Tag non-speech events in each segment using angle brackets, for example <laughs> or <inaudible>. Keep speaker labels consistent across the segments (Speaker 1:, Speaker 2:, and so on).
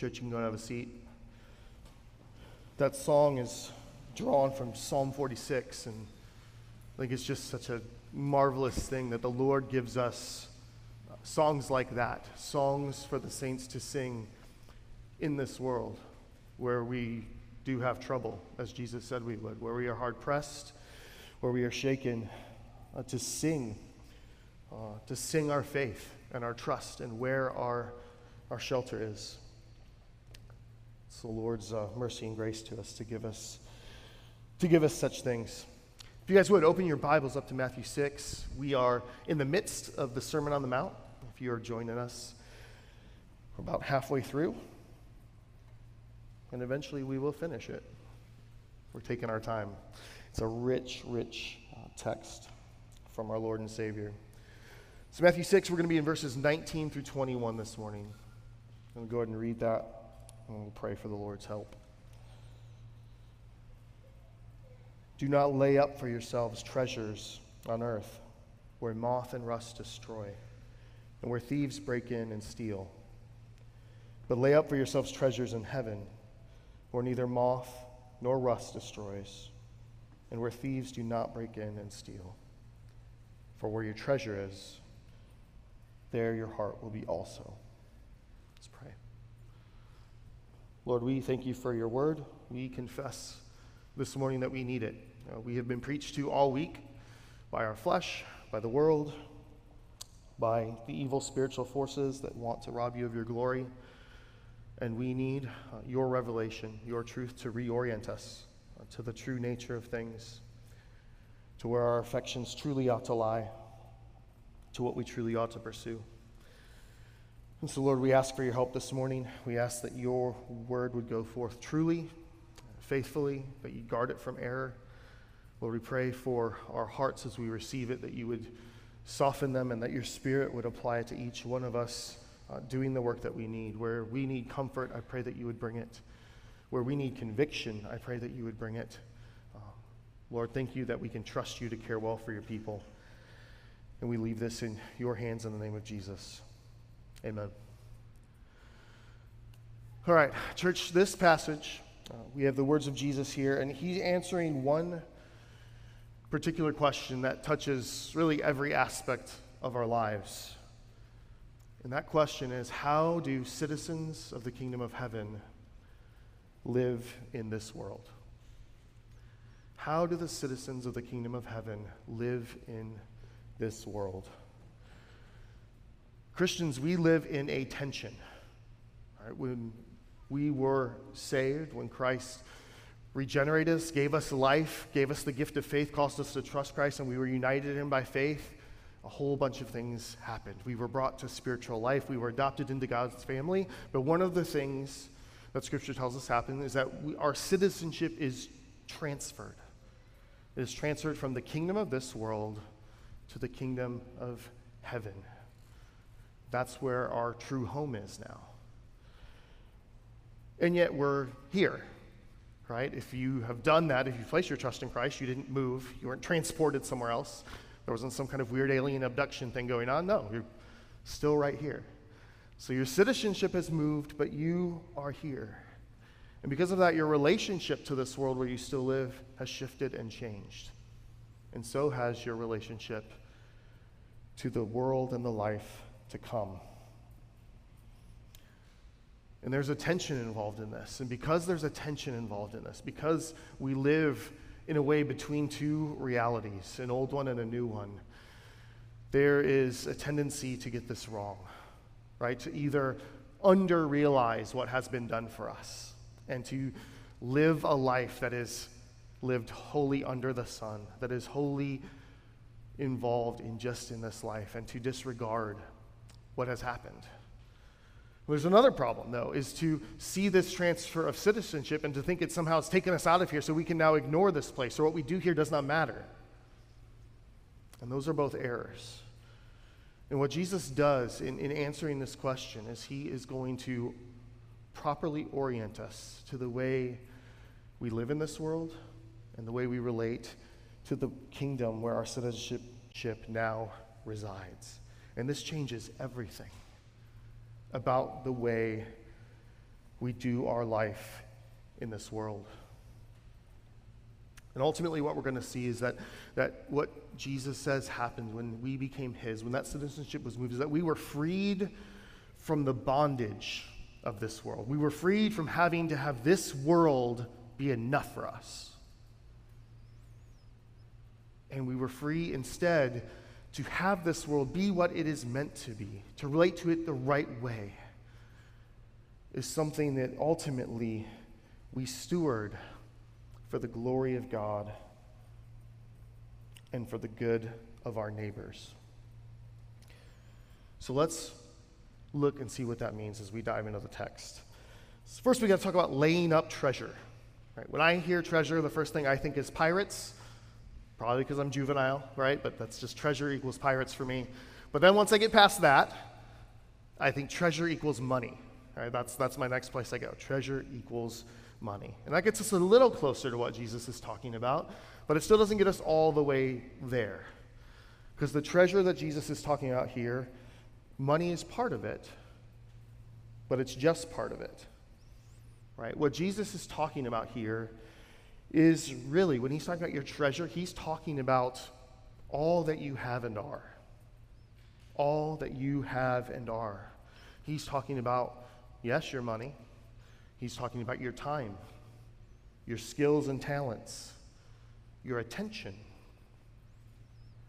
Speaker 1: Church, you can go and have a seat. That song is drawn from Psalm 46, and I think it's just such a marvelous thing that the Lord gives us songs like that, songs for the saints to sing in this world where we do have trouble, as Jesus said we would, where we are hard pressed, where we are shaken, uh, to sing, uh, to sing our faith and our trust and where our, our shelter is. It's the Lord's uh, mercy and grace to us to give us to give us such things. If you guys would open your Bibles up to Matthew 6, we are in the midst of the Sermon on the Mount. If you are joining us, we're about halfway through, and eventually we will finish it. We're taking our time. It's a rich, rich uh, text from our Lord and Savior. So, Matthew 6, we're going to be in verses 19 through 21 this morning. I'm going to go ahead and read that, and we'll pray for the Lord's help. Do not lay up for yourselves treasures on earth where moth and rust destroy and where thieves break in and steal. But lay up for yourselves treasures in heaven where neither moth nor rust destroys and where thieves do not break in and steal. For where your treasure is, there your heart will be also. Let's pray. Lord, we thank you for your word. We confess this morning that we need it. Uh, we have been preached to all week by our flesh, by the world, by the evil spiritual forces that want to rob you of your glory. And we need uh, your revelation, your truth to reorient us uh, to the true nature of things, to where our affections truly ought to lie, to what we truly ought to pursue. And so, Lord, we ask for your help this morning. We ask that your word would go forth truly, faithfully, that you guard it from error Lord, we pray for our hearts as we receive it, that you would soften them and that your spirit would apply it to each one of us uh, doing the work that we need. Where we need comfort, I pray that you would bring it. Where we need conviction, I pray that you would bring it. Uh, Lord, thank you that we can trust you to care well for your people. And we leave this in your hands in the name of Jesus. Amen. All right, church, this passage, uh, we have the words of Jesus here, and he's answering one particular question that touches really every aspect of our lives. And that question is how do citizens of the kingdom of heaven live in this world? How do the citizens of the kingdom of heaven live in this world? Christians, we live in a tension. Right? When we were saved, when Christ regenerated us, gave us life, gave us the gift of faith, caused us to trust Christ, and we were united in Him by faith, a whole bunch of things happened. We were brought to spiritual life. We were adopted into God's family. But one of the things that Scripture tells us happened is that we, our citizenship is transferred. It is transferred from the kingdom of this world to the kingdom of heaven. That's where our true home is now. And yet we're here right? If you have done that, if you place your trust in Christ, you didn't move, you weren't transported somewhere else, there wasn't some kind of weird alien abduction thing going on. No, you're still right here. So your citizenship has moved, but you are here. And because of that, your relationship to this world where you still live has shifted and changed. And so has your relationship to the world and the life to come. And there's a tension involved in this. And because there's a tension involved in this, because we live in a way between two realities, an old one and a new one, there is a tendency to get this wrong, right? To either under realize what has been done for us and to live a life that is lived wholly under the sun, that is wholly involved in just in this life, and to disregard what has happened. There's another problem, though, is to see this transfer of citizenship and to think it somehow has taken us out of here so we can now ignore this place, or what we do here does not matter. And those are both errors. And what Jesus does in, in answering this question is he is going to properly orient us to the way we live in this world and the way we relate to the kingdom where our citizenship now resides. And this changes everything about the way we do our life in this world. And ultimately, what we're going to see is that, that what Jesus says happened when we became His, when that citizenship was moved, is that we were freed from the bondage of this world. We were freed from having to have this world be enough for us. And we were free instead to have this world be what it is meant to be, to relate to it the right way, is something that ultimately we steward for the glory of God and for the good of our neighbors. So let's look and see what that means as we dive into the text. So first, we got to talk about laying up treasure. Right? When I hear treasure, the first thing I think is pirates, probably because I'm juvenile, right? But that's just treasure equals pirates for me. But then once I get past that, I think treasure equals money. Right? That's, that's my next place I go. Treasure equals money. And that gets us a little closer to what Jesus is talking about, but it still doesn't get us all the way there. Because the treasure that Jesus is talking about here, money is part of it, but it's just part of it. Right? What Jesus is talking about here is really, when he's talking about your treasure, he's talking about all that you have and are. All that you have and are. He's talking about, yes, your money. He's talking about your time, your skills and talents, your attention,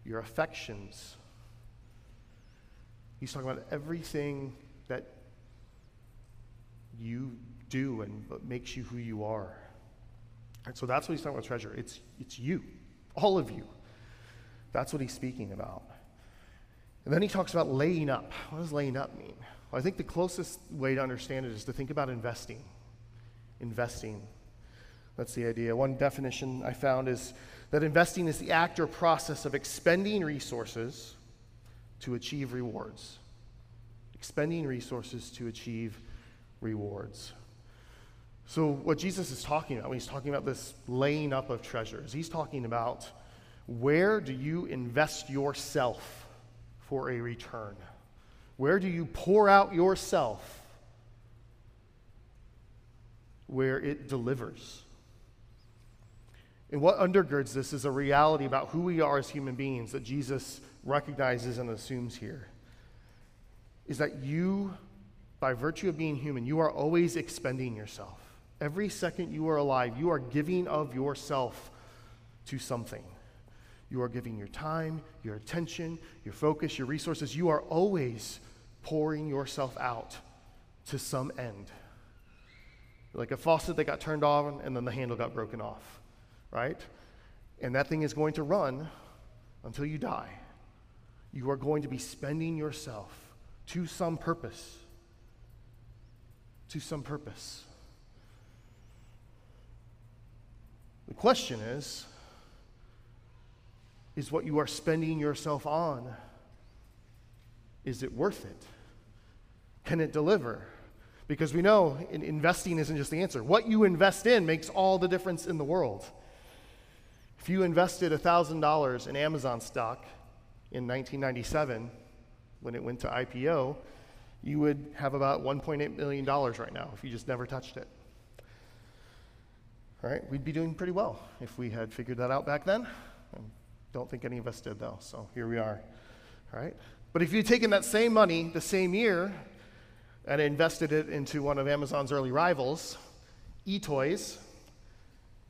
Speaker 1: your affections. He's talking about everything that you do and what makes you who you are. And so that's what he's talking about treasure. It's, it's you, all of you. That's what he's speaking about. And then he talks about laying up. What does laying up mean? Well, I think the closest way to understand it is to think about investing investing. That's the idea. One definition I found is that investing is the act or process of expending resources to achieve rewards. Expending resources to achieve rewards. So, what Jesus is talking about when he's talking about this laying up of treasures, he's talking about where do you invest yourself for a return? Where do you pour out yourself where it delivers. And what undergirds this is a reality about who we are as human beings that Jesus recognizes and assumes here. Is that you, by virtue of being human, you are always expending yourself. Every second you are alive, you are giving of yourself to something. You are giving your time, your attention, your focus, your resources. You are always pouring yourself out to some end like a faucet that got turned on and then the handle got broken off, right? And that thing is going to run until you die. You are going to be spending yourself to some purpose. To some purpose. The question is is what you are spending yourself on is it worth it? Can it deliver? Because we know investing isn't just the answer. What you invest in makes all the difference in the world. If you invested $1,000 in Amazon stock in 1997, when it went to IPO, you would have about $1.8 million right now if you just never touched it. Right, we'd be doing pretty well if we had figured that out back then. I don't think any of us did, though, so here we are. All right? But if you'd taken that same money the same year and invested it into one of Amazon's early rivals, eToys,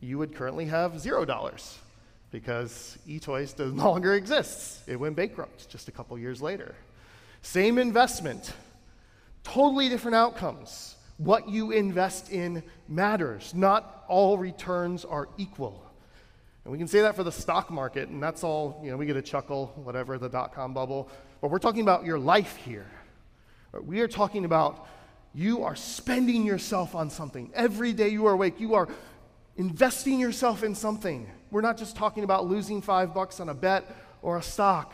Speaker 1: you would currently have zero dollars because eToys <laughs> no longer exists. It went bankrupt just a couple years later. Same investment, totally different outcomes. What you invest in matters. Not all returns are equal. And we can say that for the stock market, and that's all, you know, we get a chuckle, whatever, the dot com bubble. But we're talking about your life here. We are talking about you are spending yourself on something. Every day you are awake, you are investing yourself in something. We're not just talking about losing five bucks on a bet or a stock.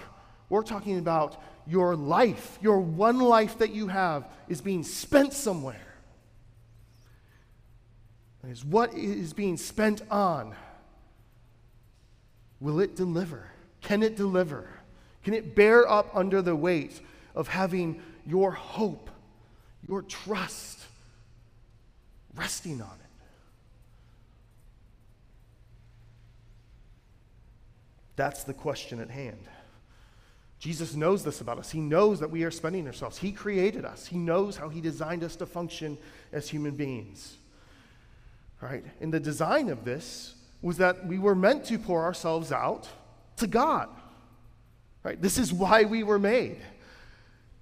Speaker 1: We're talking about your life, your one life that you have is being spent somewhere. Is what is being spent on. Will it deliver? Can it deliver? Can it bear up under the weight of having your hope, your trust resting on it. That's the question at hand. Jesus knows this about us. He knows that we are spending ourselves. He created us. He knows how He designed us to function as human beings. Right? And the design of this was that we were meant to pour ourselves out to God. Right? This is why we were made.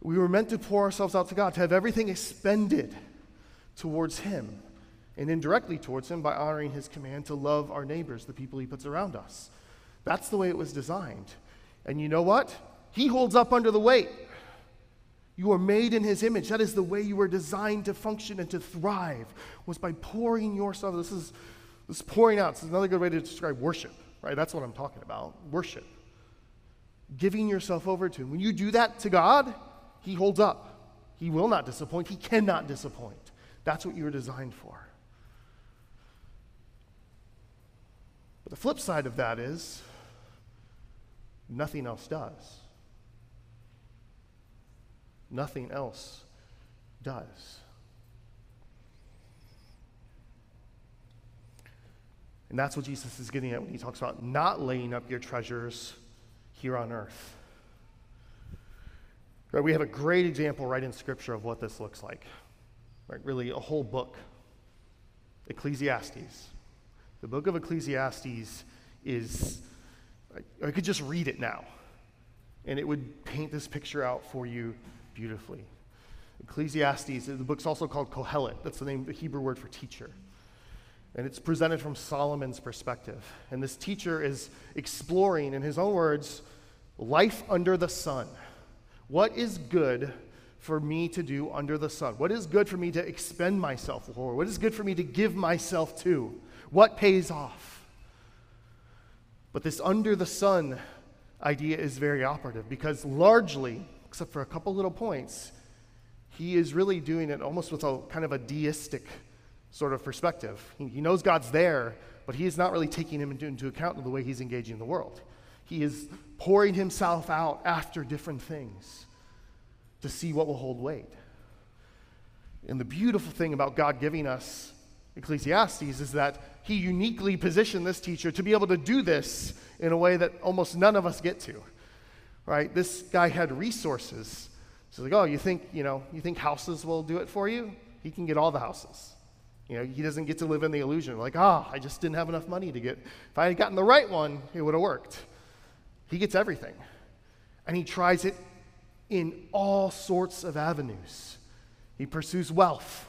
Speaker 1: We were meant to pour ourselves out to God, to have everything expended towards Him and indirectly towards Him by honoring His command to love our neighbors, the people He puts around us. That's the way it was designed. And you know what? He holds up under the weight. You are made in his image. That is the way you were designed to function and to thrive, was by pouring yourself. This is this pouring out. This is another good way to describe worship, right? That's what I'm talking about. Worship. Giving yourself over to him. When you do that to God, he holds up. He will not disappoint. He cannot disappoint. That's what you were designed for. But the flip side of that is Nothing else does. Nothing else does. And that's what Jesus is getting at when he talks about not laying up your treasures here on earth. Right, we have a great example right in Scripture of what this looks like. Right, really, a whole book. Ecclesiastes. The book of Ecclesiastes is I could just read it now, and it would paint this picture out for you beautifully. Ecclesiastes, the book's also called Kohelet. That's the name, the Hebrew word for teacher. And it's presented from Solomon's perspective. And this teacher is exploring, in his own words, life under the sun. What is good for me to do under the sun? What is good for me to expend myself for? What is good for me to give myself to? What pays off? But this under the sun idea is very operative because largely, except for a couple little points, he is really doing it almost with a kind of a deistic sort of perspective. He, he knows God's there, but he is not really taking him into, into account in the way he's engaging the world. He is pouring himself out after different things to see what will hold weight. And the beautiful thing about God giving us Ecclesiastes is that he uniquely positioned this teacher to be able to do this in a way that almost none of us get to. Right? This guy had resources. So like, oh, you think, you know, you think houses will do it for you? He can get all the houses. You know, he doesn't get to live in the illusion like, ah, oh, I just didn't have enough money to get. If I had gotten the right one, it would have worked. He gets everything. And he tries it in all sorts of avenues. He pursues wealth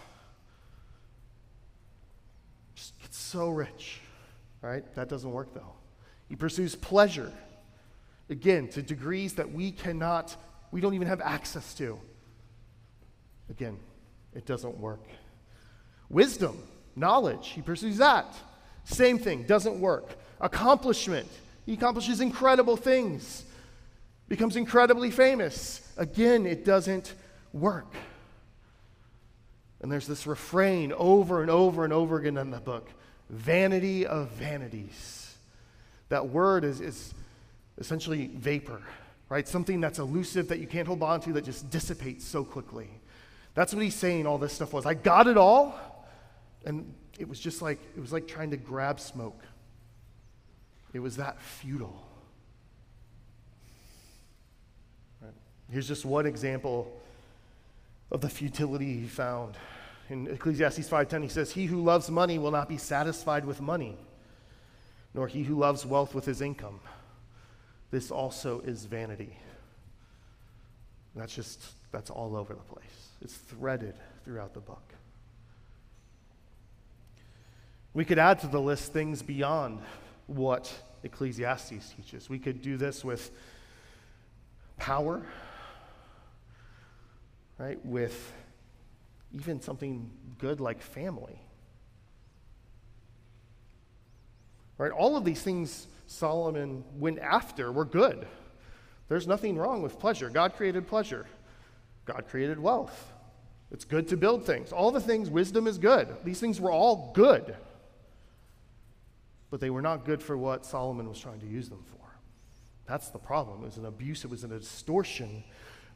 Speaker 1: Just gets so rich. right? That doesn't work though. He pursues pleasure, again, to degrees that we cannot, we don't even have access to. Again, it doesn't work. Wisdom, knowledge, he pursues that. Same thing, doesn't work. Accomplishment, he accomplishes incredible things, becomes incredibly famous. Again, it doesn't work. And there's this refrain over and over and over again in the book vanity of vanities. That word is, is essentially vapor, right? Something that's elusive that you can't hold on to that just dissipates so quickly. That's what he's saying all this stuff was. I got it all, and it was just like it was like trying to grab smoke. It was that futile. Right. Here's just one example of the futility he found in Ecclesiastes 5:10 he says, "He who loves money will not be satisfied with money, nor he who loves wealth with his income. This also is vanity." And that's just that's all over the place. It's threaded throughout the book. We could add to the list things beyond what Ecclesiastes teaches. We could do this with power, right? With even something good like family. Right? All of these things Solomon went after were good. There's nothing wrong with pleasure. God created pleasure, God created wealth. It's good to build things. All the things, wisdom is good. These things were all good. But they were not good for what Solomon was trying to use them for. That's the problem. It was an abuse, it was a distortion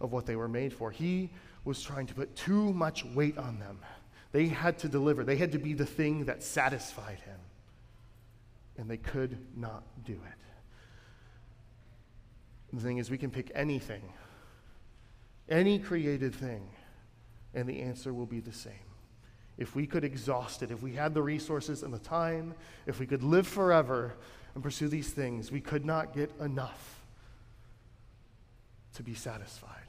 Speaker 1: of what they were made for. He was trying to put too much weight on them. They had to deliver, they had to be the thing that satisfied him. And they could not do it. The thing is, we can pick anything, any created thing, and the answer will be the same. If we could exhaust it, if we had the resources and the time, if we could live forever and pursue these things, we could not get enough to be satisfied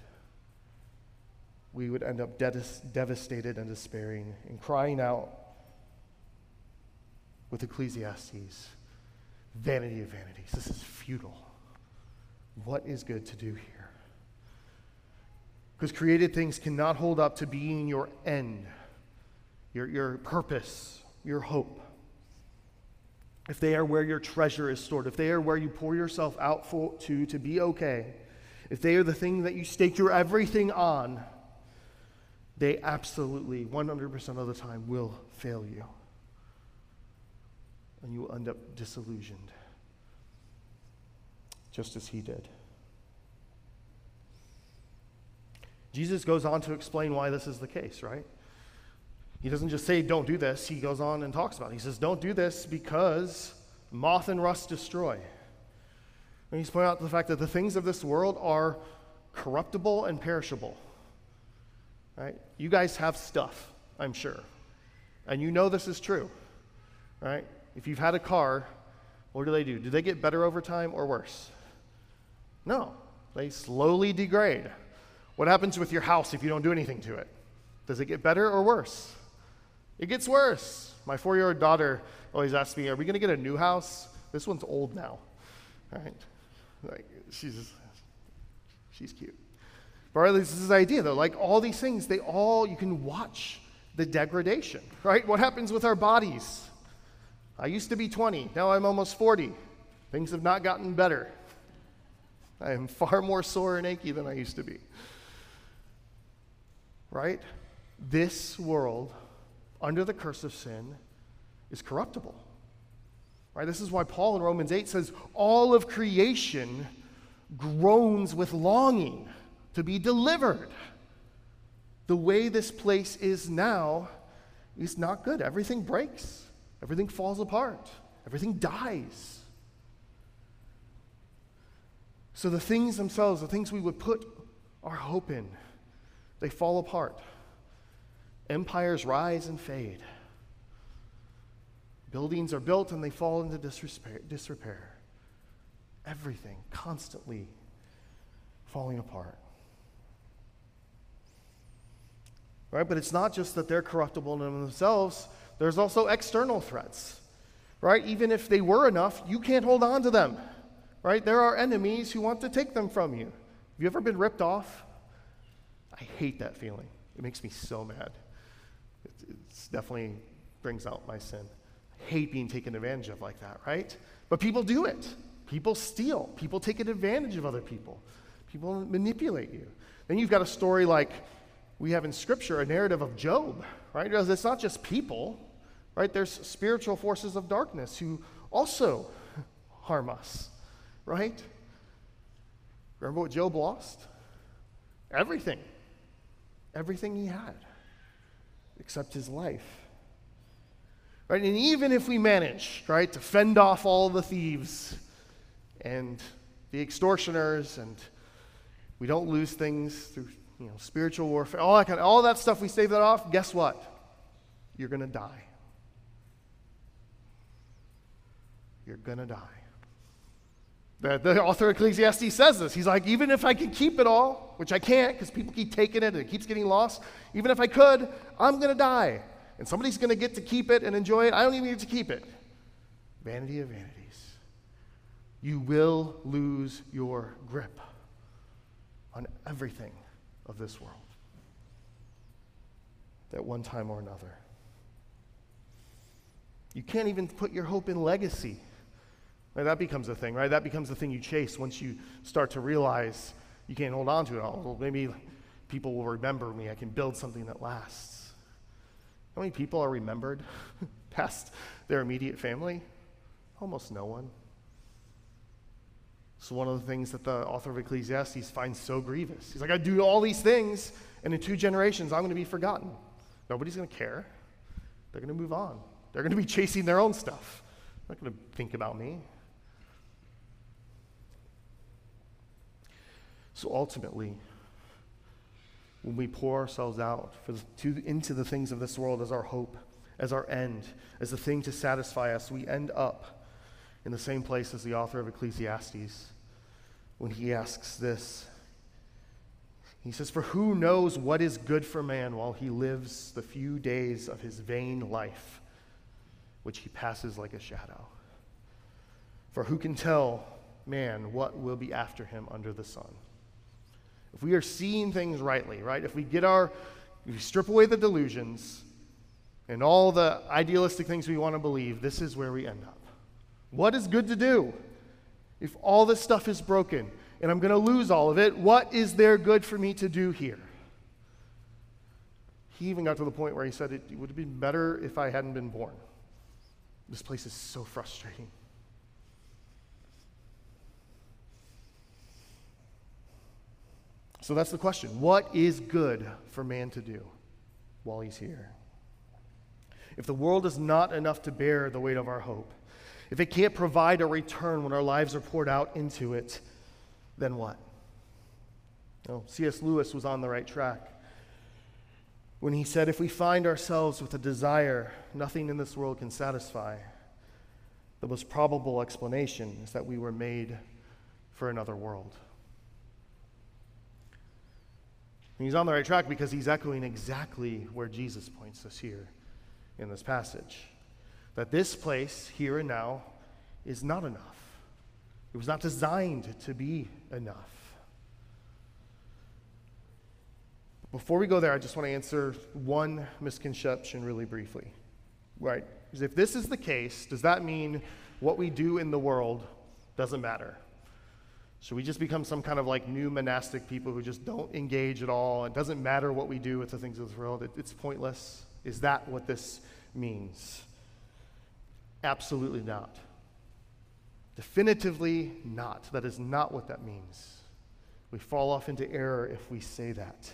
Speaker 1: we would end up de- devastated and despairing and crying out with Ecclesiastes vanity of vanities. This is futile. What is good to do here? Because created things cannot hold up to being your end, your, your purpose, your hope. If they are where your treasure is stored, if they are where you pour yourself out for, to to be okay, if they are the thing that you stake your everything on, they absolutely, 100% of the time, will fail you. And you will end up disillusioned, just as he did. Jesus goes on to explain why this is the case, right? He doesn't just say, don't do this. He goes on and talks about it. He says, don't do this because moth and rust destroy. And he's pointing out the fact that the things of this world are corruptible and perishable. Right? You guys have stuff, I'm sure. And you know this is true. Right? If you've had a car, what do they do? Do they get better over time or worse? No. They slowly degrade. What happens with your house if you don't do anything to it? Does it get better or worse? It gets worse. My four year old daughter always asks me, Are we going to get a new house? This one's old now. Right? Like, she's, she's cute. But this is the idea, though. Like all these things, they all, you can watch the degradation, right? What happens with our bodies? I used to be 20, now I'm almost 40. Things have not gotten better. I am far more sore and achy than I used to be. Right? This world, under the curse of sin, is corruptible. Right? This is why Paul in Romans 8 says, All of creation groans with longing to be delivered. The way this place is now is not good. Everything breaks, everything falls apart, everything dies. So the things themselves, the things we would put our hope in, they fall apart. Empires rise and fade. Buildings are built and they fall into disrepair. Everything constantly falling apart. right? But it's not just that they're corruptible in themselves, there's also external threats, right? Even if they were enough, you can't hold on to them, right? There are enemies who want to take them from you. Have you ever been ripped off? I hate that feeling. It makes me so mad. It definitely brings out my sin. I hate being taken advantage of like that, right? But people do it. People steal. People take advantage of other people. People manipulate you. Then you've got a story like we have in Scripture a narrative of Job, right? It's not just people, right? There's spiritual forces of darkness who also harm us, right? Remember what Job lost? Everything. Everything he had, except his life. Right? And even if we manage, right, to fend off all the thieves and the extortioners and we don't lose things through you know, spiritual warfare, all that kind of, all that stuff we save that off, guess what? You're going to die. You're going to die. The, the author of Ecclesiastes says this. He's like, even if I could keep it all, which I can't because people keep taking it and it keeps getting lost, even if I could, I'm going to die. And somebody's going to get to keep it and enjoy it. I don't even get to keep it. Vanity of vanities. You will lose your grip on everything of this world at one time or another. You can't even put your hope in legacy. That becomes a thing, right? That becomes the thing you chase once you start to realize you can't hold on to it all. Well, maybe people will remember me. I can build something that lasts. How many people are remembered <laughs> past their immediate family? Almost no one. So one of the things that the author of Ecclesiastes finds so grievous. He's like, I do all these things, and in two generations, I'm going to be forgotten. Nobody's going to care. They're going to move on. They're going to be chasing their own stuff. They're not going to think about me. So ultimately, when we pour ourselves out the, to, into the things of this world as our hope, as our end, as the thing to satisfy us, we end up in the same place as the author of Ecclesiastes when he asks this. He says, For who knows what is good for man while he lives the few days of his vain life, which he passes like a shadow? For who can tell man what will be after him under the sun? If we are seeing things rightly, right? If we get our, if we strip away the delusions and all the idealistic things we want to believe, this is where we end up. What is good to do? If all this stuff is broken and I'm going to lose all of it, what is there good for me to do here? He even got to the point where he said it would have been better if I hadn't been born. This place is so frustrating. So that's the question. What is good for man to do while he's here? If the world is not enough to bear the weight of our hope, if it can't provide a return when our lives are poured out into it, then what? Oh, C.S. Lewis was on the right track when he said, If we find ourselves with a desire nothing in this world can satisfy, the most probable explanation is that we were made for another world. And he's on the right track because he's echoing exactly where Jesus points us here in this passage that this place, here and now, is not enough. It was not designed to be enough. Before we go there, I just want to answer one misconception really briefly. Right? If this is the case, does that mean what we do in the world doesn't matter? Should we just become some kind of like new monastic people who just don't engage at all? It doesn't matter what we do with the things of this world, it, it's pointless. Is that what this means? Absolutely not. Definitively not. That is not what that means. We fall off into error if we say that.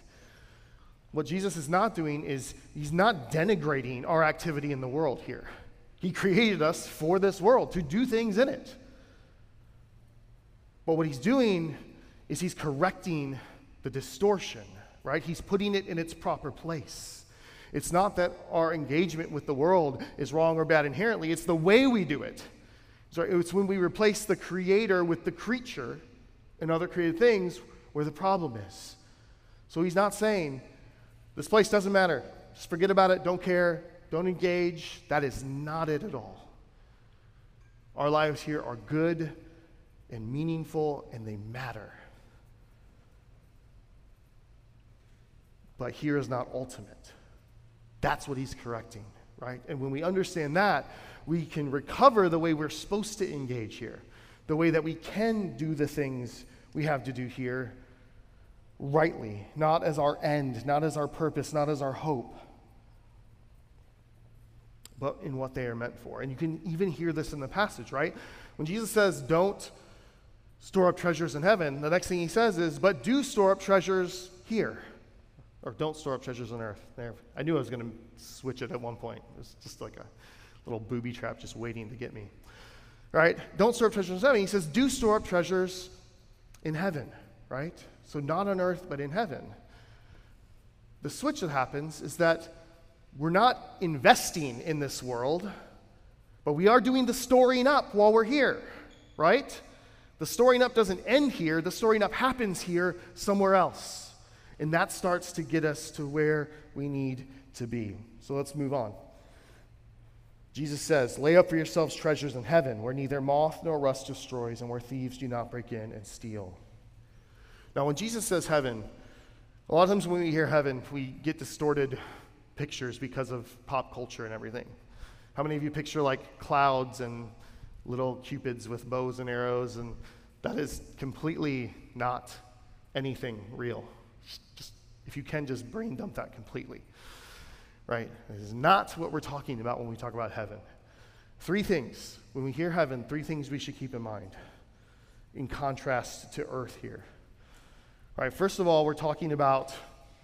Speaker 1: What Jesus is not doing is he's not denigrating our activity in the world here. He created us for this world to do things in it. But what he's doing is he's correcting the distortion, right? He's putting it in its proper place. It's not that our engagement with the world is wrong or bad inherently, it's the way we do it. It's when we replace the creator with the creature and other created things where the problem is. So he's not saying, this place doesn't matter. Just forget about it. Don't care. Don't engage. That is not it at all. Our lives here are good and meaningful and they matter. But here is not ultimate. That's what he's correcting, right? And when we understand that, we can recover the way we're supposed to engage here, the way that we can do the things we have to do here rightly, not as our end, not as our purpose, not as our hope, but in what they are meant for. And you can even hear this in the passage, right? When Jesus says, don't store up treasures in heaven, the next thing he says is, but do store up treasures here or don't store up treasures on earth. There, I knew I was going to switch it at one point. It was just like a little booby trap just waiting to get me. Right? Don't store up treasures in heaven. He says, do store up treasures in heaven, right? So not on earth, but in heaven. The switch that happens is that we're not investing in this world, but we are doing the storing up while we're here, right? The storing up doesn't end here, the storing up happens here somewhere else. And that starts to get us to where we need to be. So let's move on. Jesus says, Lay up for yourselves treasures in heaven, where neither moth nor rust destroys, and where thieves do not break in and steal. Now, when Jesus says heaven, a lot of times when we hear heaven, we get distorted pictures because of pop culture and everything. How many of you picture like clouds and little cupids with bows and arrows? And that is completely not anything real. Just, if you can, just brain dump that completely. Right? This is not what we're talking about when we talk about heaven. Three things. When we hear heaven, three things we should keep in mind in contrast to earth here. All right, first of all, we're talking about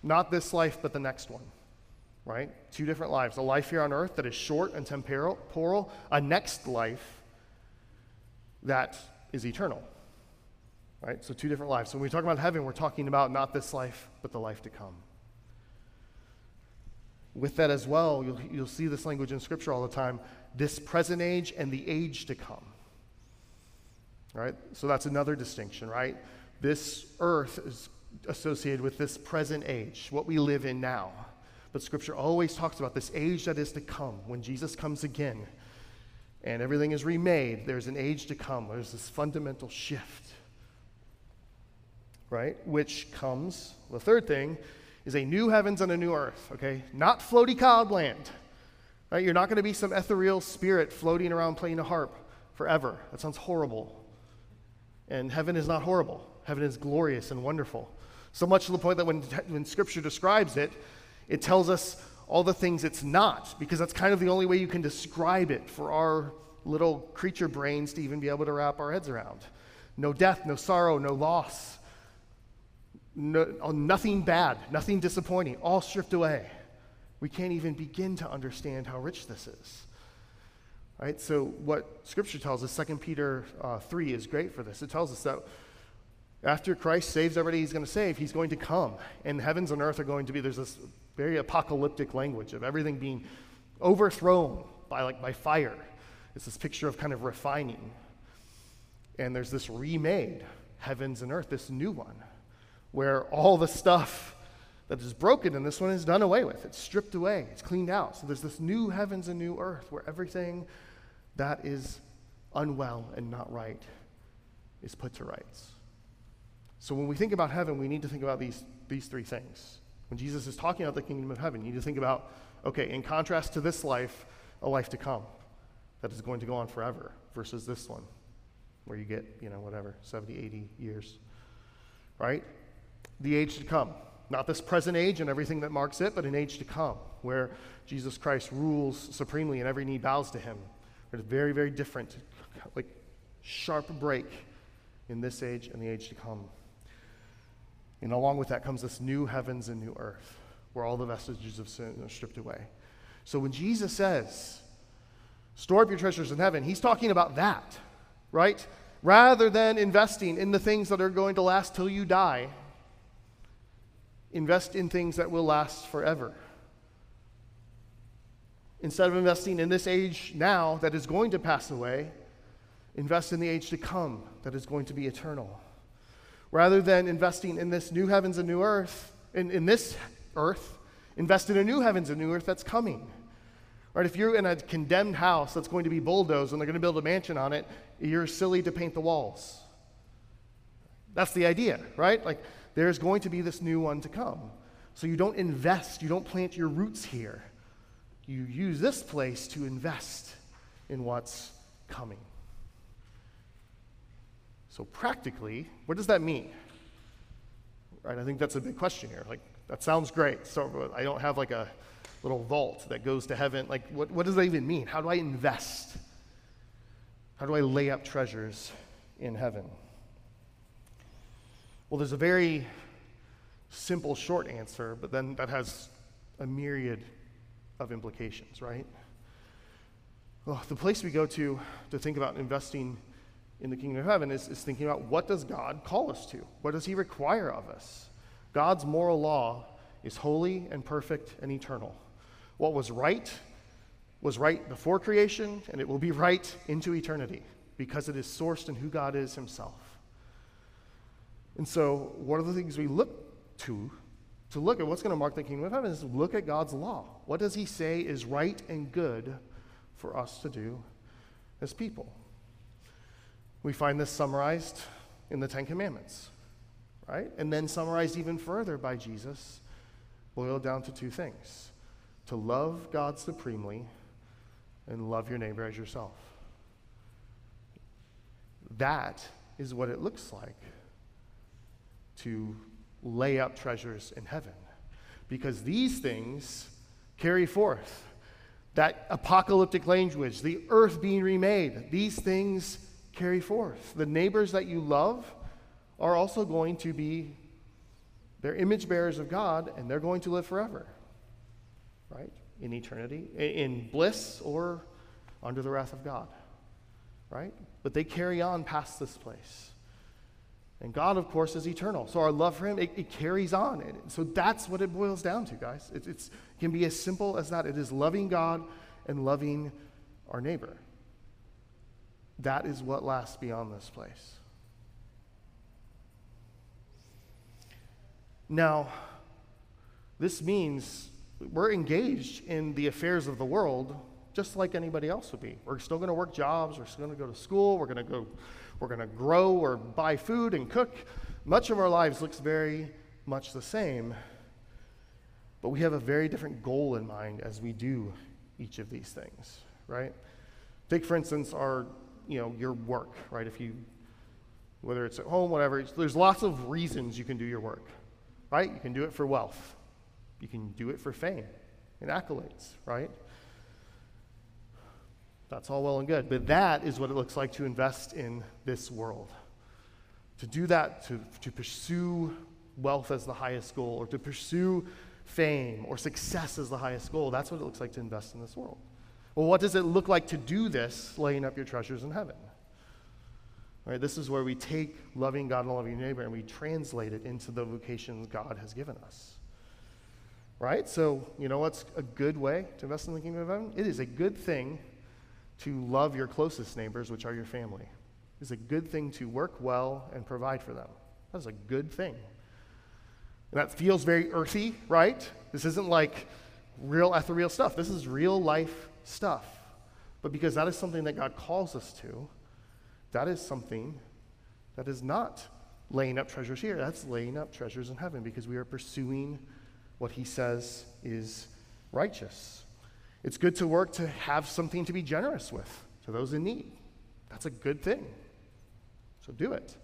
Speaker 1: not this life, but the next one. right? Two different lives a life here on earth that is short and temporal, a next life that is eternal, right? So, two different lives. So, when we talk about heaven, we're talking about not this life, but the life to come. With that as well, you'll, you'll see this language in Scripture all the time this present age and the age to come. Right? So that's another distinction, right? This earth is associated with this present age, what we live in now. But Scripture always talks about this age that is to come when Jesus comes again and everything is remade. There's an age to come. There's this fundamental shift, right? Which comes, the third thing is a new heavens and a new earth, okay? Not floaty cloud land. Right? You're not going to be some ethereal spirit floating around playing a harp forever. That sounds horrible. And heaven is not horrible. Heaven is glorious and wonderful. So much to the point that when, when Scripture describes it, it tells us all the things it's not, because that's kind of the only way you can describe it for our little creature brains to even be able to wrap our heads around. No death, no sorrow, no loss, no, oh, nothing bad, nothing disappointing, all stripped away. We can't even begin to understand how rich this is. Right? So, what Scripture tells us, 2 Peter uh, 3 is great for this. It tells us that after Christ saves everybody he's going to save, he's going to come. And heavens and earth are going to be, there's this very apocalyptic language of everything being overthrown by, like, by fire. It's this picture of kind of refining. And there's this remade heavens and earth, this new one where all the stuff that is broken in this one is done away with. It's stripped away, it's cleaned out. So there's this new heavens and new earth where everything that is unwell and not right is put to rights. So when we think about heaven, we need to think about these, these three things. When Jesus is talking about the kingdom of heaven, you need to think about, okay, in contrast to this life, a life to come that is going to go on forever versus this one where you get, you know, whatever, 70, 80 years. Right? the age to come. Not this present age and everything that marks it, but an age to come where Jesus Christ rules supremely and every knee bows to him. It's very, very different, like sharp break in this age and the age to come. And along with that comes this new heavens and new earth where all the vestiges of sin are stripped away. So when Jesus says, store up your treasures in heaven, he's talking about that, right? Rather than investing in the things that are going to last till you die invest in things that will last forever. Instead of investing in this age now that is going to pass away, invest in the age to come that is going to be eternal. Rather than investing in this new heavens and new earth, in, in this earth, invest in a new heavens and new earth that's coming. Right? If you're in a condemned house that's going to be bulldozed and they're going to build a mansion on it, you're silly to paint the walls. That's the idea, right? Like there's going to be this new one to come. So you don't invest, you don't plant your roots here. You use this place to invest in what's coming. So, practically, what does that mean? Right, I think that's a big question here. Like, that sounds great. So, I don't have like a little vault that goes to heaven. Like, what, what does that even mean? How do I invest? How do I lay up treasures in heaven? Well, there's a very simple, short answer, but then that has a myriad of implications, right? Well, the place we go to to think about investing in the kingdom of heaven is, is thinking about what does God call us to? What does He require of us? God's moral law is holy and perfect and eternal. What was right was right before creation, and it will be right into eternity because it is sourced in who God is Himself. And so, one of the things we look to to look at what's going to mark the kingdom of heaven is look at God's law. What does He say is right and good for us to do as people? We find this summarized in the Ten Commandments, right? And then summarized even further by Jesus, boiled down to two things to love God supremely and love your neighbor as yourself. That is what it looks like to lay up treasures in heaven. Because these things carry forth that apocalyptic language, the earth being remade, these things carry forth. The neighbors that you love are also going to be, they're image bearers of God, and they're going to live forever. right? In eternity, in bliss or under the wrath of God, right? But they carry on past this place. And God, of course, is eternal. So our love for Him, it, it carries on. And so that's what it boils down to, guys. It, it can be as simple as that. It is loving God and loving our neighbor. That is what lasts beyond this place. Now, this means we're engaged in the affairs of the world just like anybody else would be. We're still going to work jobs, we're still going to go to school, we're going to go we're going to grow or buy food and cook. Much of our lives looks very much the same. But we have a very different goal in mind as we do each of these things, right? Take for instance our, you know, your work, right? If you whether it's at home, whatever, there's lots of reasons you can do your work, right? You can do it for wealth. You can do it for fame and accolades, right? That's all well and good. But that is what it looks like to invest in this world. To do that, to, to pursue wealth as the highest goal, or to pursue fame or success as the highest goal, that's what it looks like to invest in this world. Well, what does it look like to do this, laying up your treasures in heaven? Right, this is where we take loving God and loving your neighbor and we translate it into the vocations God has given us. Right? So, you know what's a good way to invest in the kingdom of heaven? It is a good thing to love your closest neighbors, which are your family. It's a good thing to work well and provide for them. That's a good thing. And that feels very earthy, right? This isn't like real ethereal stuff. This is real life stuff. But because that is something that God calls us to, that is something that is not laying up treasures here. That's laying up treasures in heaven because we are pursuing what He says is righteous. It's good to work to have something to be generous with to those in need. That's a good thing. So do it.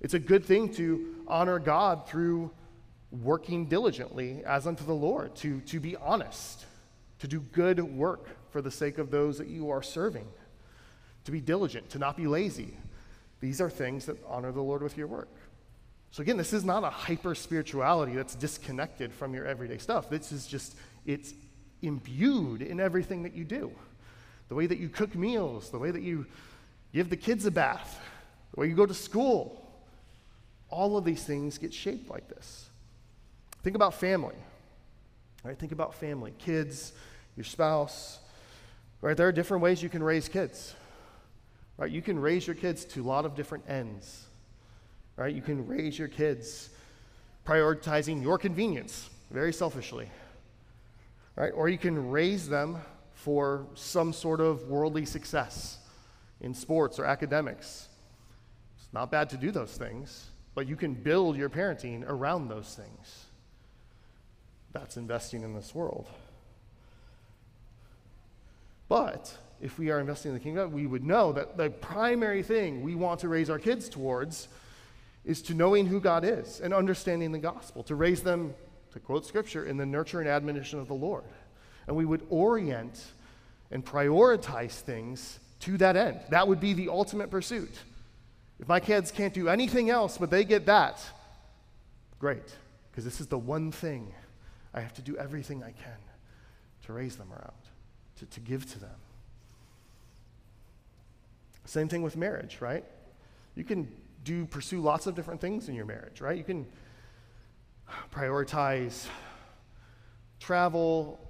Speaker 1: It's a good thing to honor God through working diligently as unto the Lord, to, to be honest, to do good work for the sake of those that you are serving, to be diligent, to not be lazy. These are things that honor the Lord with your work. So, again, this is not a hyper spirituality that's disconnected from your everyday stuff. This is just, it's imbued in everything that you do. The way that you cook meals, the way that you give the kids a bath, the way you go to school. All of these things get shaped like this. Think about family. Right? Think about family, kids, your spouse. Right? There are different ways you can raise kids. Right? You can raise your kids to a lot of different ends. Right? You can raise your kids prioritizing your convenience very selfishly right? Or you can raise them for some sort of worldly success in sports or academics. It's not bad to do those things, but you can build your parenting around those things. That's investing in this world. But if we are investing in the kingdom, we would know that the primary thing we want to raise our kids towards is to knowing who God is and understanding the gospel, to raise them to quote scripture, in the nurture and admonition of the Lord. And we would orient and prioritize things to that end. That would be the ultimate pursuit. If my kids can't do anything else, but they get that, great, because this is the one thing I have to do everything I can to raise them around, to, to give to them. Same thing with marriage, right? You can do pursue lots of different things in your marriage, right? You can prioritize travel,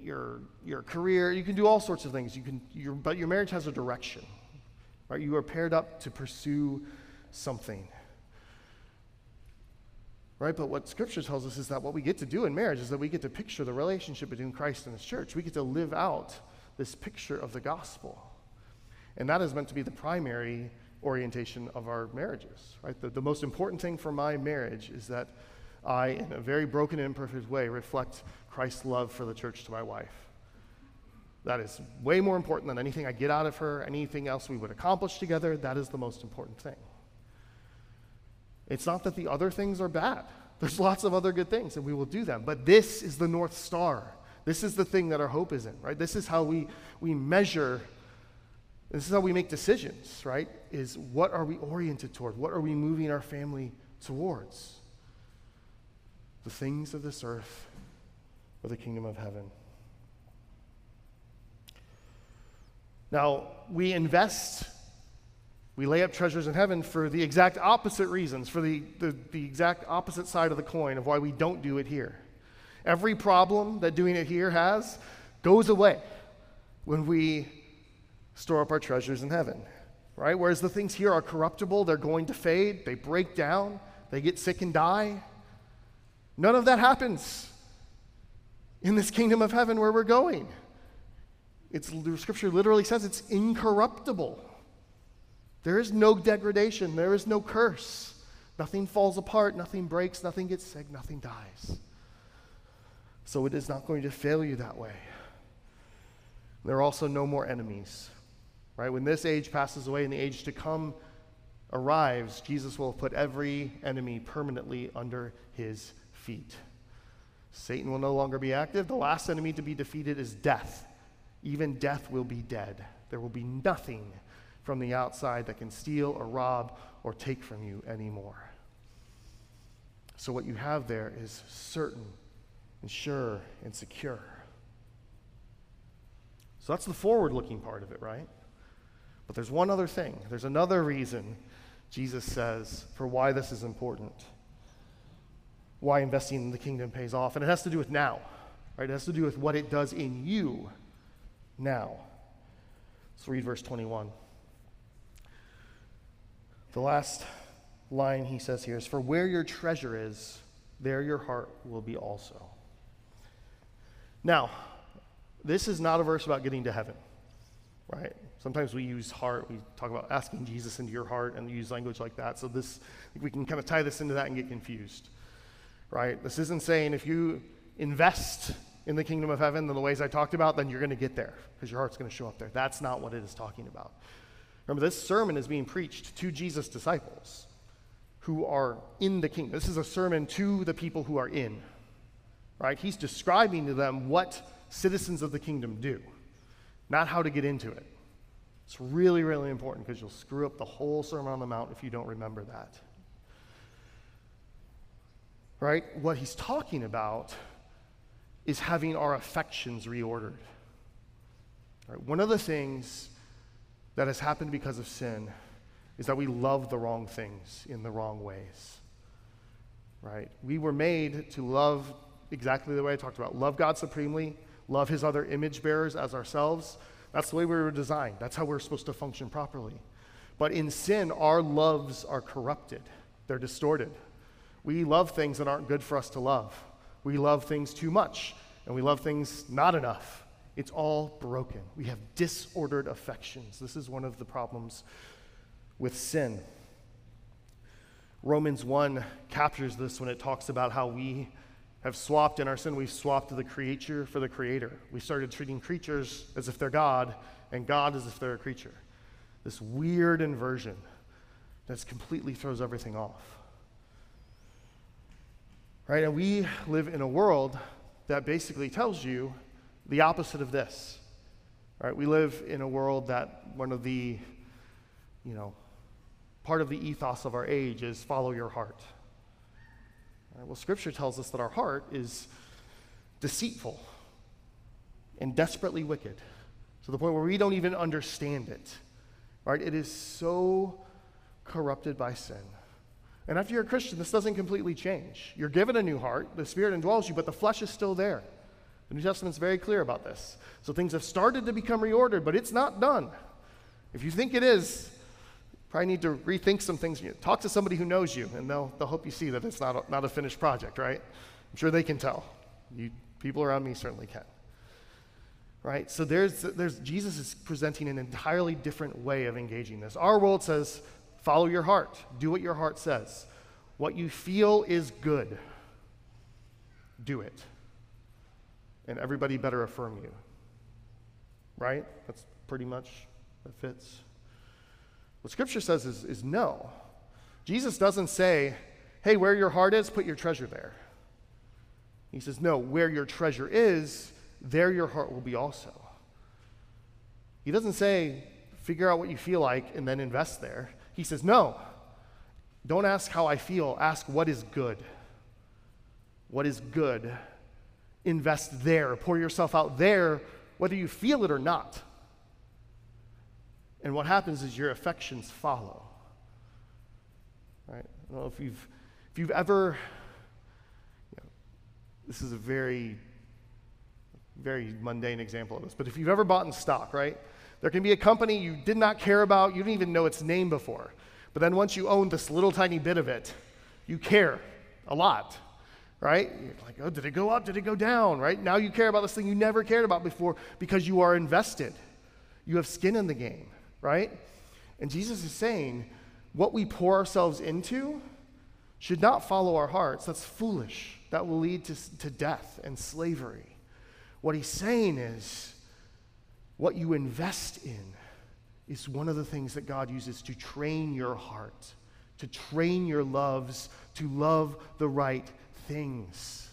Speaker 1: your, your career. You can do all sorts of things. You can, but your marriage has a direction. Right? You are paired up to pursue something. Right? But what Scripture tells us is that what we get to do in marriage is that we get to picture the relationship between Christ and His church. We get to live out this picture of the gospel. And that is meant to be the primary orientation of our marriages, right? The, the most important thing for my marriage is that I, in a very broken and imperfect way, reflect Christ's love for the church to my wife. That is way more important than anything I get out of her, anything else we would accomplish together. That is the most important thing. It's not that the other things are bad. There's lots of other good things, and we will do them. But this is the North Star. This is the thing that our hope is in, right? This is how we, we measure this is how we make decisions, right? Is what are we oriented toward? What are we moving our family towards? The things of this earth or the kingdom of heaven. Now, we invest, we lay up treasures in heaven for the exact opposite reasons, for the, the, the exact opposite side of the coin of why we don't do it here. Every problem that doing it here has goes away when we store up our treasures in heaven, right? Whereas the things here are corruptible, they're going to fade, they break down, they get sick and die. None of that happens in this kingdom of heaven where we're going. It's, the scripture literally says it's incorruptible. There is no degradation, there is no curse. Nothing falls apart, nothing breaks, nothing gets sick, nothing dies. So it is not going to fail you that way. There are also no more enemies. Right? When this age passes away and the age to come arrives, Jesus will put every enemy permanently under his feet. Satan will no longer be active. The last enemy to be defeated is death. Even death will be dead. There will be nothing from the outside that can steal or rob or take from you anymore. So, what you have there is certain and sure and secure. So, that's the forward looking part of it, right? But there's one other thing. There's another reason Jesus says for why this is important, why investing in the kingdom pays off. And it has to do with now, right? It has to do with what it does in you now. Let's read verse 21. The last line he says here is For where your treasure is, there your heart will be also. Now, this is not a verse about getting to heaven, right? Sometimes we use heart, we talk about asking Jesus into your heart and use language like that. So this we can kind of tie this into that and get confused. Right? This isn't saying if you invest in the kingdom of heaven in the ways I talked about, then you're going to get there because your heart's going to show up there. That's not what it is talking about. Remember, this sermon is being preached to Jesus' disciples who are in the kingdom. This is a sermon to the people who are in. Right? He's describing to them what citizens of the kingdom do, not how to get into it. It's really, really important because you'll screw up the whole Sermon on the Mount if you don't remember that. Right? What he's talking about is having our affections reordered. Right? One of the things that has happened because of sin is that we love the wrong things in the wrong ways. Right? We were made to love exactly the way I talked about love God supremely, love his other image bearers as ourselves, that's the way we were designed. That's how we're supposed to function properly. But in sin, our loves are corrupted, they're distorted. We love things that aren't good for us to love. We love things too much, and we love things not enough. It's all broken. We have disordered affections. This is one of the problems with sin. Romans 1 captures this when it talks about how we have swapped in our sin, we've swapped the creature for the creator. We started treating creatures as if they're God and God as if they're a creature. This weird inversion that completely throws everything off. Right? And we live in a world that basically tells you the opposite of this. Right? We live in a world that one of the, you know, part of the ethos of our age is follow your heart. Right, well, Scripture tells us that our heart is deceitful and desperately wicked to the point where we don't even understand it. Right? It is so corrupted by sin. And after you're a Christian, this doesn't completely change. You're given a new heart, the Spirit indwells you, but the flesh is still there. The New Testament's very clear about this. So things have started to become reordered, but it's not done. If you think it is, you Probably need to rethink some things. Talk to somebody who knows you, and they'll, they'll help you see that it's not a, not a finished project, right? I'm sure they can tell. You, people around me certainly can. Right? So there's, there's, Jesus is presenting an entirely different way of engaging this. Our world says, follow your heart, do what your heart says. What you feel is good, do it. And everybody better affirm you. Right? That's pretty much, that fits. What Scripture says is, is no. Jesus doesn't say, hey, where your heart is, put your treasure there. He says, no, where your treasure is, there your heart will be also. He doesn't say, figure out what you feel like and then invest there. He says, no, don't ask how I feel, ask what is good. What is good, invest there, pour yourself out there, whether you feel it or not. And what happens is your affections follow. Right? I don't know if you've, if you've ever, you know, this is a very, very mundane example of this, but if you've ever bought in stock, right? There can be a company you did not care about, you didn't even know its name before. But then once you own this little tiny bit of it, you care a lot, right? You're like, oh, did it go up? Did it go down, right? Now you care about this thing you never cared about before because you are invested. You have skin in the game, right? And Jesus is saying, what we pour ourselves into should not follow our hearts. That's foolish. That will lead to, to death and slavery. What he's saying is, what you invest in is one of the things that God uses to train your heart, to train your loves to love the right things.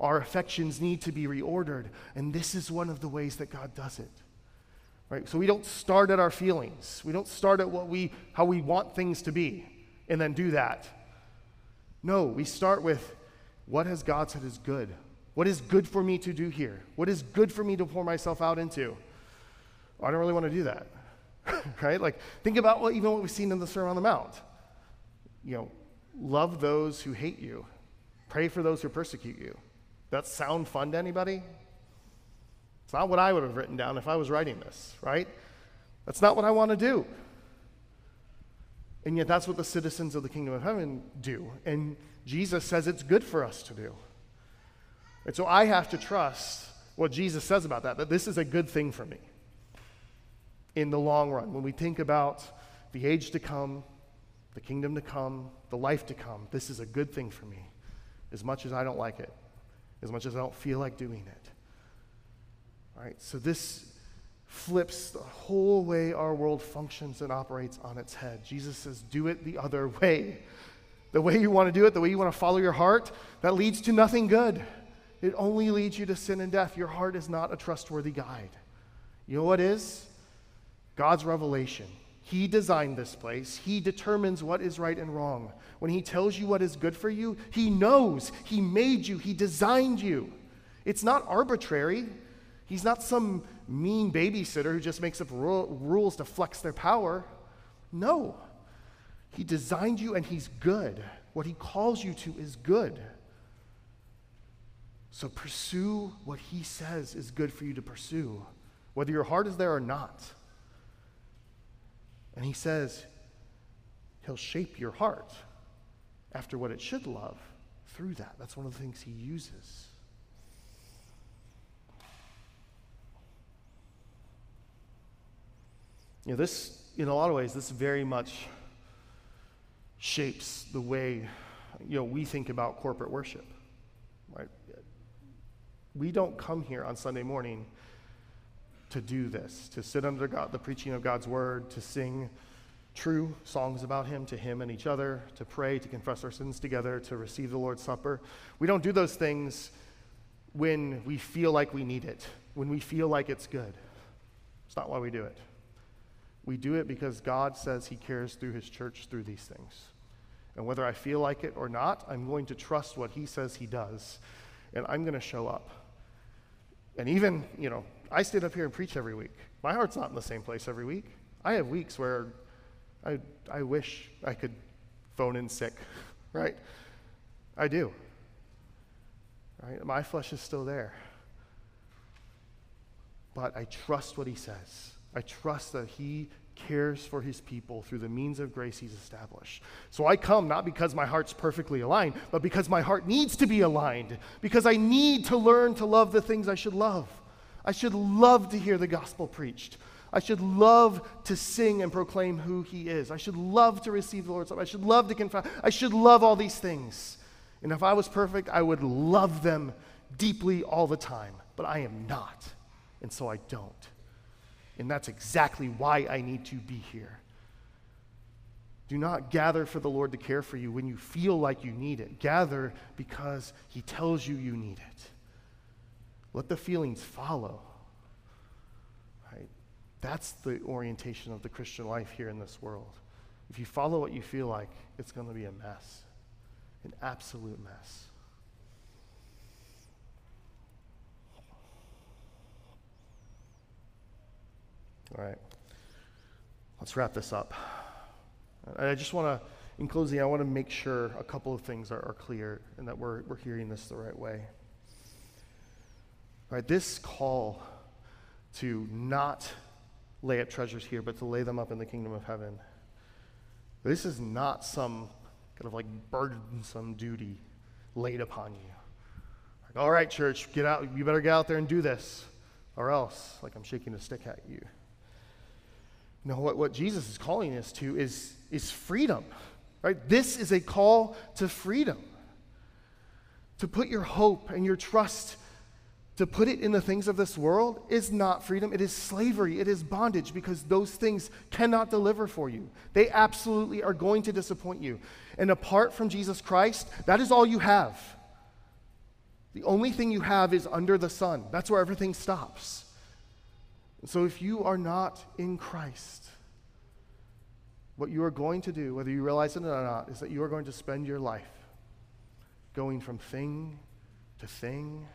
Speaker 1: Our affections need to be reordered, and this is one of the ways that God does it. Right? So we don't start at our feelings. We don't start at what we how we want things to be and then do that. No, we start with what has God said is good? What is good for me to do here? What is good for me to pour myself out into? I don't really want to do that. <laughs> right? Like, think about what, even what we've seen in the Sermon on the Mount. You know, love those who hate you, pray for those who persecute you. That sound fun to anybody? It's not what I would have written down if I was writing this, right? That's not what I want to do. And yet, that's what the citizens of the kingdom of heaven do. And Jesus says it's good for us to do. And so I have to trust what Jesus says about that, that this is a good thing for me in the long run. When we think about the age to come, the kingdom to come, the life to come, this is a good thing for me, as much as I don't like it, as much as I don't feel like doing it. All right, so this flips the whole way our world functions and operates on its head. Jesus says, do it the other <laughs> way. The way you want to do it, the way you want to follow your heart, that leads to nothing good. It only leads you to sin and death. Your heart is not a trustworthy guide. You know what is? God's revelation. He designed this place. He determines what is right and wrong. When He tells you what is good for you, He knows. He made you. He designed you. It's not arbitrary. He's not some mean babysitter who just makes up ru- rules to flex their power. No. He designed you and He's good. What He calls you to is good. So pursue what He says is good for you to pursue, whether your heart is there or not. And he says, He'll shape your heart after what it should love through that. That's one of the things he uses. You know, this, in a lot of ways, this very much shapes the way, you know, we think about corporate worship, right? We don't come here on Sunday morning to do this, to sit under God, the preaching of God's word, to sing true songs about Him to Him and each other, to pray, to confess our sins together, to receive the Lord's Supper. We don't do those things when we feel like we need it, when we feel like it's good. It's not why we do it. We do it because God says He cares through His church through these things. And whether I feel like it or not, I'm going to trust what He says He does, and I'm going to show up. And even, you know, I stand up here and preach every week. My heart's not in the same place every week. I have weeks where I, I wish I could phone in sick, <laughs> right? I do. Right? My flesh is still there. But I trust what he says. I trust that he cares for his people through the means of grace he's established. So I come not because my heart's perfectly aligned, but because my heart needs to be aligned, because I need to learn to love the things I should love. I should love to hear the gospel preached. I should love to sing and proclaim who he is. I should love to receive the Lord's love. I should love to confess. I should love all these things. And if I was perfect, I would love them deeply all the time. But I am not. And so I don't. And that's exactly why I need to be here. Do not gather for the Lord to care for you when you feel like you need it. Gather because he tells you you need it. Let the feelings follow. Right? That's the orientation of the Christian life here in this world. If you follow what you feel like, it's going to be a mess, an absolute mess. All right. Let's wrap this up. I just want to, in closing, I want to make sure a couple of things are, are clear and that we're, we're hearing this the right way. Right, this call to not lay up treasures here, but to lay them up in the kingdom of heaven. This is not some kind of like burdensome duty laid upon you. Like, all right, church, get out. You better get out there and do this, or else, like I'm shaking a stick at you. No, what, what Jesus is calling us to is, is freedom. Right? This is a call to freedom. To put your hope and your trust, to put it in the things of this world is not freedom. It is slavery. It is bondage because those things cannot deliver for you. They absolutely are going to disappoint you. And apart from Jesus Christ, that is all you have. The only thing you have is under the sun. That's where everything stops. So if you are not in Christ, what you are going to do, whether you realize it or not, is that you are going to spend your life going from thing to thing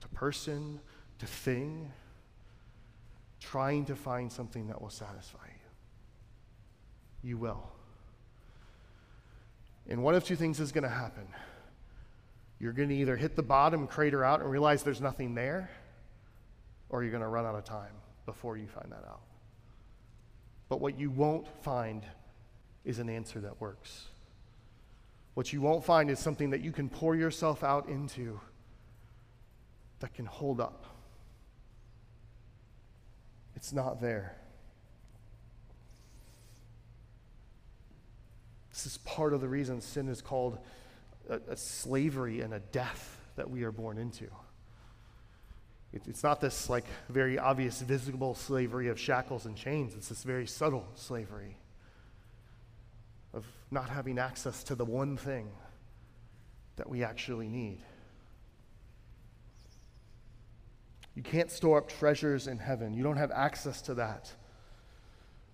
Speaker 1: to person to thing, trying to find something that will satisfy you. You will. And one of two things is going to happen. You're going to either hit the bottom, crater out, and realize there's nothing there, or you're going to run out of time before you find that out. But what you won't find is an answer that works. What you won't find is something that you can pour yourself out into that can hold up. It's not there. This is part of the reason sin is called a, a slavery and a death that we are born into. It, it's not this like very obvious, visible slavery of shackles and chains. It's this very subtle slavery of not having access to the one thing that we actually need. You can't store up treasures in heaven. You don't have access to that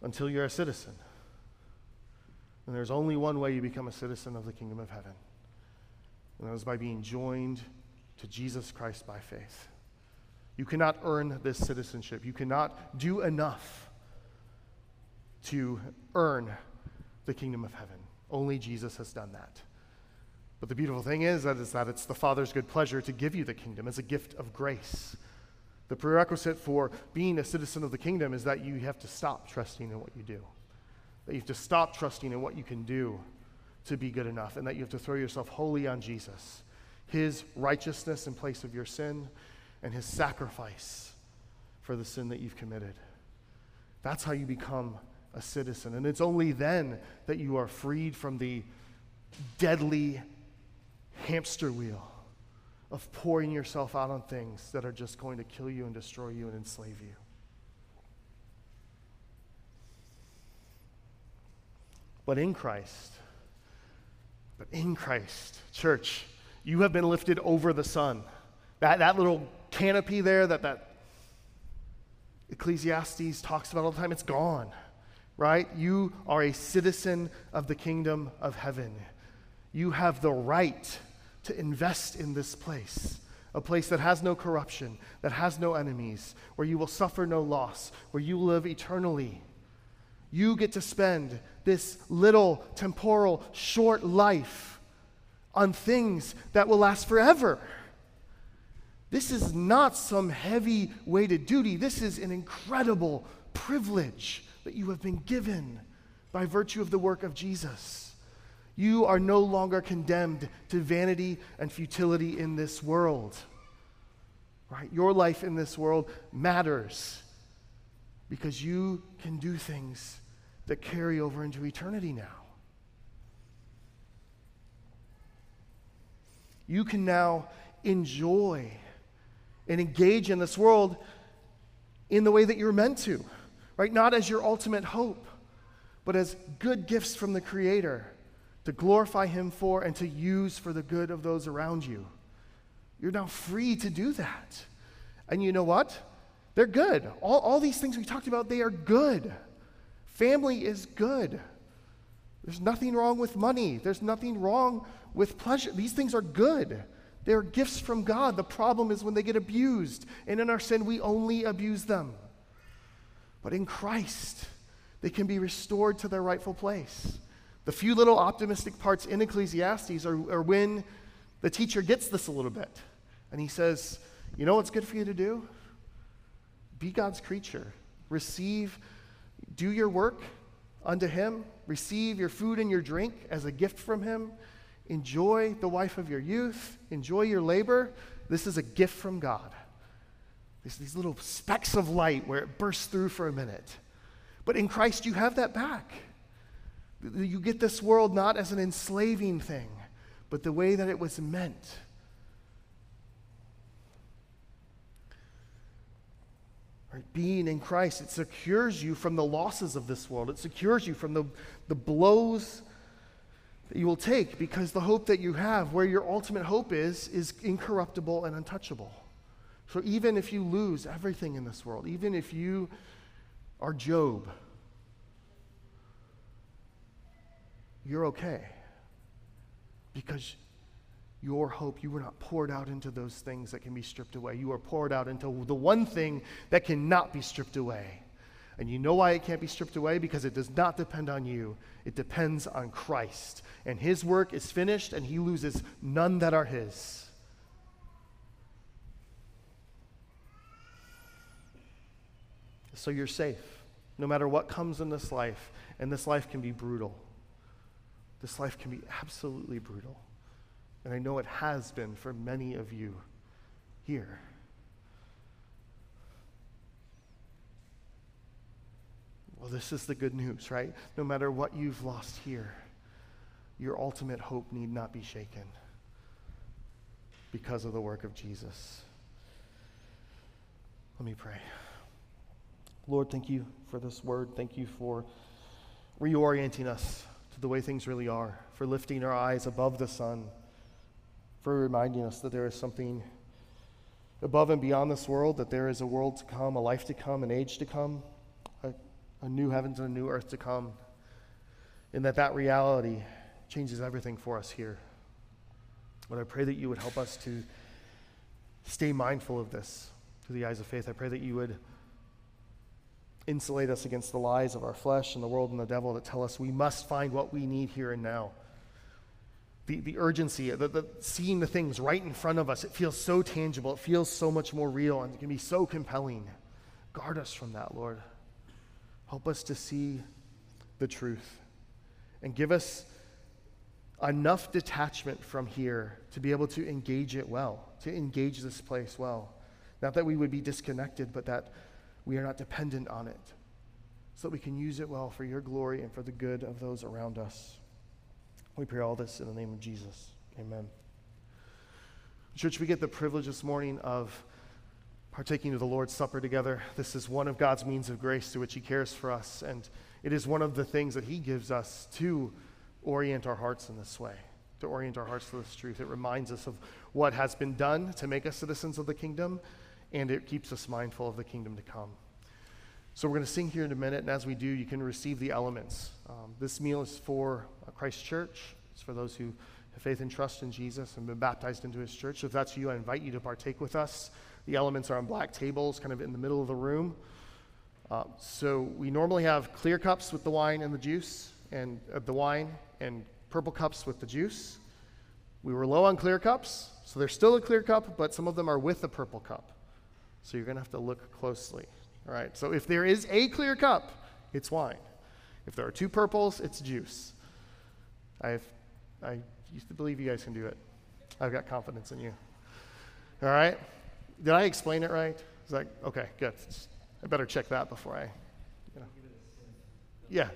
Speaker 1: until you're a citizen. And there's only one way you become a citizen of the kingdom of heaven, and that is by being joined to Jesus Christ by faith. You cannot earn this citizenship. You cannot do enough to earn the kingdom of heaven. Only Jesus has done that. But the beautiful thing is that, is that it's the Father's good pleasure to give you the kingdom as a gift of grace. The prerequisite for being a citizen of the kingdom is that you have to stop trusting in what you do. That you have to stop trusting in what you can do to be good enough, and that you have to throw yourself wholly on Jesus, his righteousness in place of your sin, and his sacrifice for the sin that you've committed. That's how you become a citizen. And it's only then that you are freed from the deadly hamster wheel of pouring yourself out on things that are just going to kill you and destroy you and enslave you. But in Christ, but in Christ, church, you have been lifted over the sun. That, that little canopy there that, that Ecclesiastes talks about all the time, it's gone, right? You are a citizen of the kingdom of heaven. You have the right to invest in this place, a place that has no corruption, that has no enemies, where you will suffer no loss, where you live eternally. You get to spend this little temporal, short life on things that will last forever. This is not some heavy weighted duty. This is an incredible privilege that you have been given by virtue of the work of Jesus. You are no longer condemned to vanity and futility in this world. Right? Your life in this world matters because you can do things that carry over into eternity now. You can now enjoy and engage in this world in the way that you're meant to, right? Not as your ultimate hope, but as good gifts from the Creator to glorify Him for and to use for the good of those around you. You're now free to do that. And you know what? They're good. All, all these things we talked about, they are good. Family is good. There's nothing wrong with money. There's nothing wrong with pleasure. These things are good. They are gifts from God. The problem is when they get abused. And in our sin, we only abuse them. But in Christ, they can be restored to their rightful place. The few little optimistic parts in Ecclesiastes are, are when the teacher gets this a little bit. And he says, You know what's good for you to do? Be God's creature. Receive, do your work unto Him. Receive your food and your drink as a gift from Him. Enjoy the wife of your youth. Enjoy your labor. This is a gift from God. There's these little specks of light where it bursts through for a minute. But in Christ, you have that back. You get this world not as an enslaving thing, but the way that it was meant. Right? Being in Christ, it secures you from the losses of this world. It secures you from the, the blows that you will take because the hope that you have, where your ultimate hope is, is incorruptible and untouchable. So even if you lose everything in this world, even if you are Job, you're okay. Because your hope, you were not poured out into those things that can be stripped away. You are poured out into the one thing that cannot be stripped away. And you know why it can't be stripped away? Because it does not depend on you, it depends on Christ. And his work is finished, and he loses none that are his. So you're safe, no matter what comes in this life. And this life can be brutal. This life can be absolutely brutal. And I know it has been for many of you here. Well, this is the good news, right? No matter what you've lost here, your ultimate hope need not be shaken because of the work of Jesus. Let me pray. Lord, thank you for this word. Thank you for reorienting us to the way things really are, for lifting our eyes above the sun, for reminding us that there is something above and beyond this world, that there is a world to come, a life to come, an age to come, a, a new heavens and a new earth to come, and that that reality changes everything for us here. But I pray that you would help us to stay mindful of this through the eyes of faith. I pray that you would insulate us against the lies of our flesh and the world and the devil that tell us we must find what we need here and now. The, the urgency, the, the, seeing the things right in front of us, it feels so tangible. It feels so much more real and it can be so compelling. Guard us from that, Lord. Help us to see the truth and give us enough detachment from here to be able to engage it well, to engage this place well. Not that we would be disconnected, but that we are not dependent on it, so that we can use it well for your glory and for the good of those around us. We pray all this in the name of Jesus. Amen. Church, we get the privilege this morning of partaking of the Lord's Supper together. This is one of God's means of grace through which He cares for us, and it is one of the things that He gives us to orient our hearts in this way, to orient our hearts to this truth. It reminds us of what has been done to make us citizens of the kingdom and it keeps us mindful of the kingdom to come. So we're going to sing here in a minute, and as we do, you can receive the elements. Um, this meal is for Christ Church. It's for those who have faith and trust in Jesus and been baptized into his church. So if that's you, I invite you to partake with us. The elements are on black tables, kind of in the middle of the room. Uh, so we normally have clear cups with the wine and the juice, and uh, the wine, and purple cups with the juice. We were low on clear cups, so there's still a clear cup, but some of them are with the purple cup. So you're going to have to look closely. All right, so if there is a clear cup, it's wine. If there are two purples, it's juice. I've, I used to believe you guys can do it. I've got confidence in you. All right? Did I explain it right? Is that okay? Good. I better check that before I. You know. Yeah.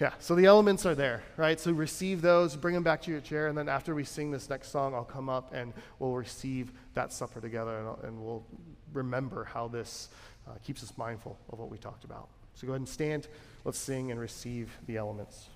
Speaker 1: Yeah, so the elements are there, right? So receive those, bring them back to your chair, and then after we sing this next song, I'll come up and we'll receive that supper together and, and we'll remember how this uh, keeps us mindful of what we talked about. So go ahead and stand. Let's sing and receive the elements.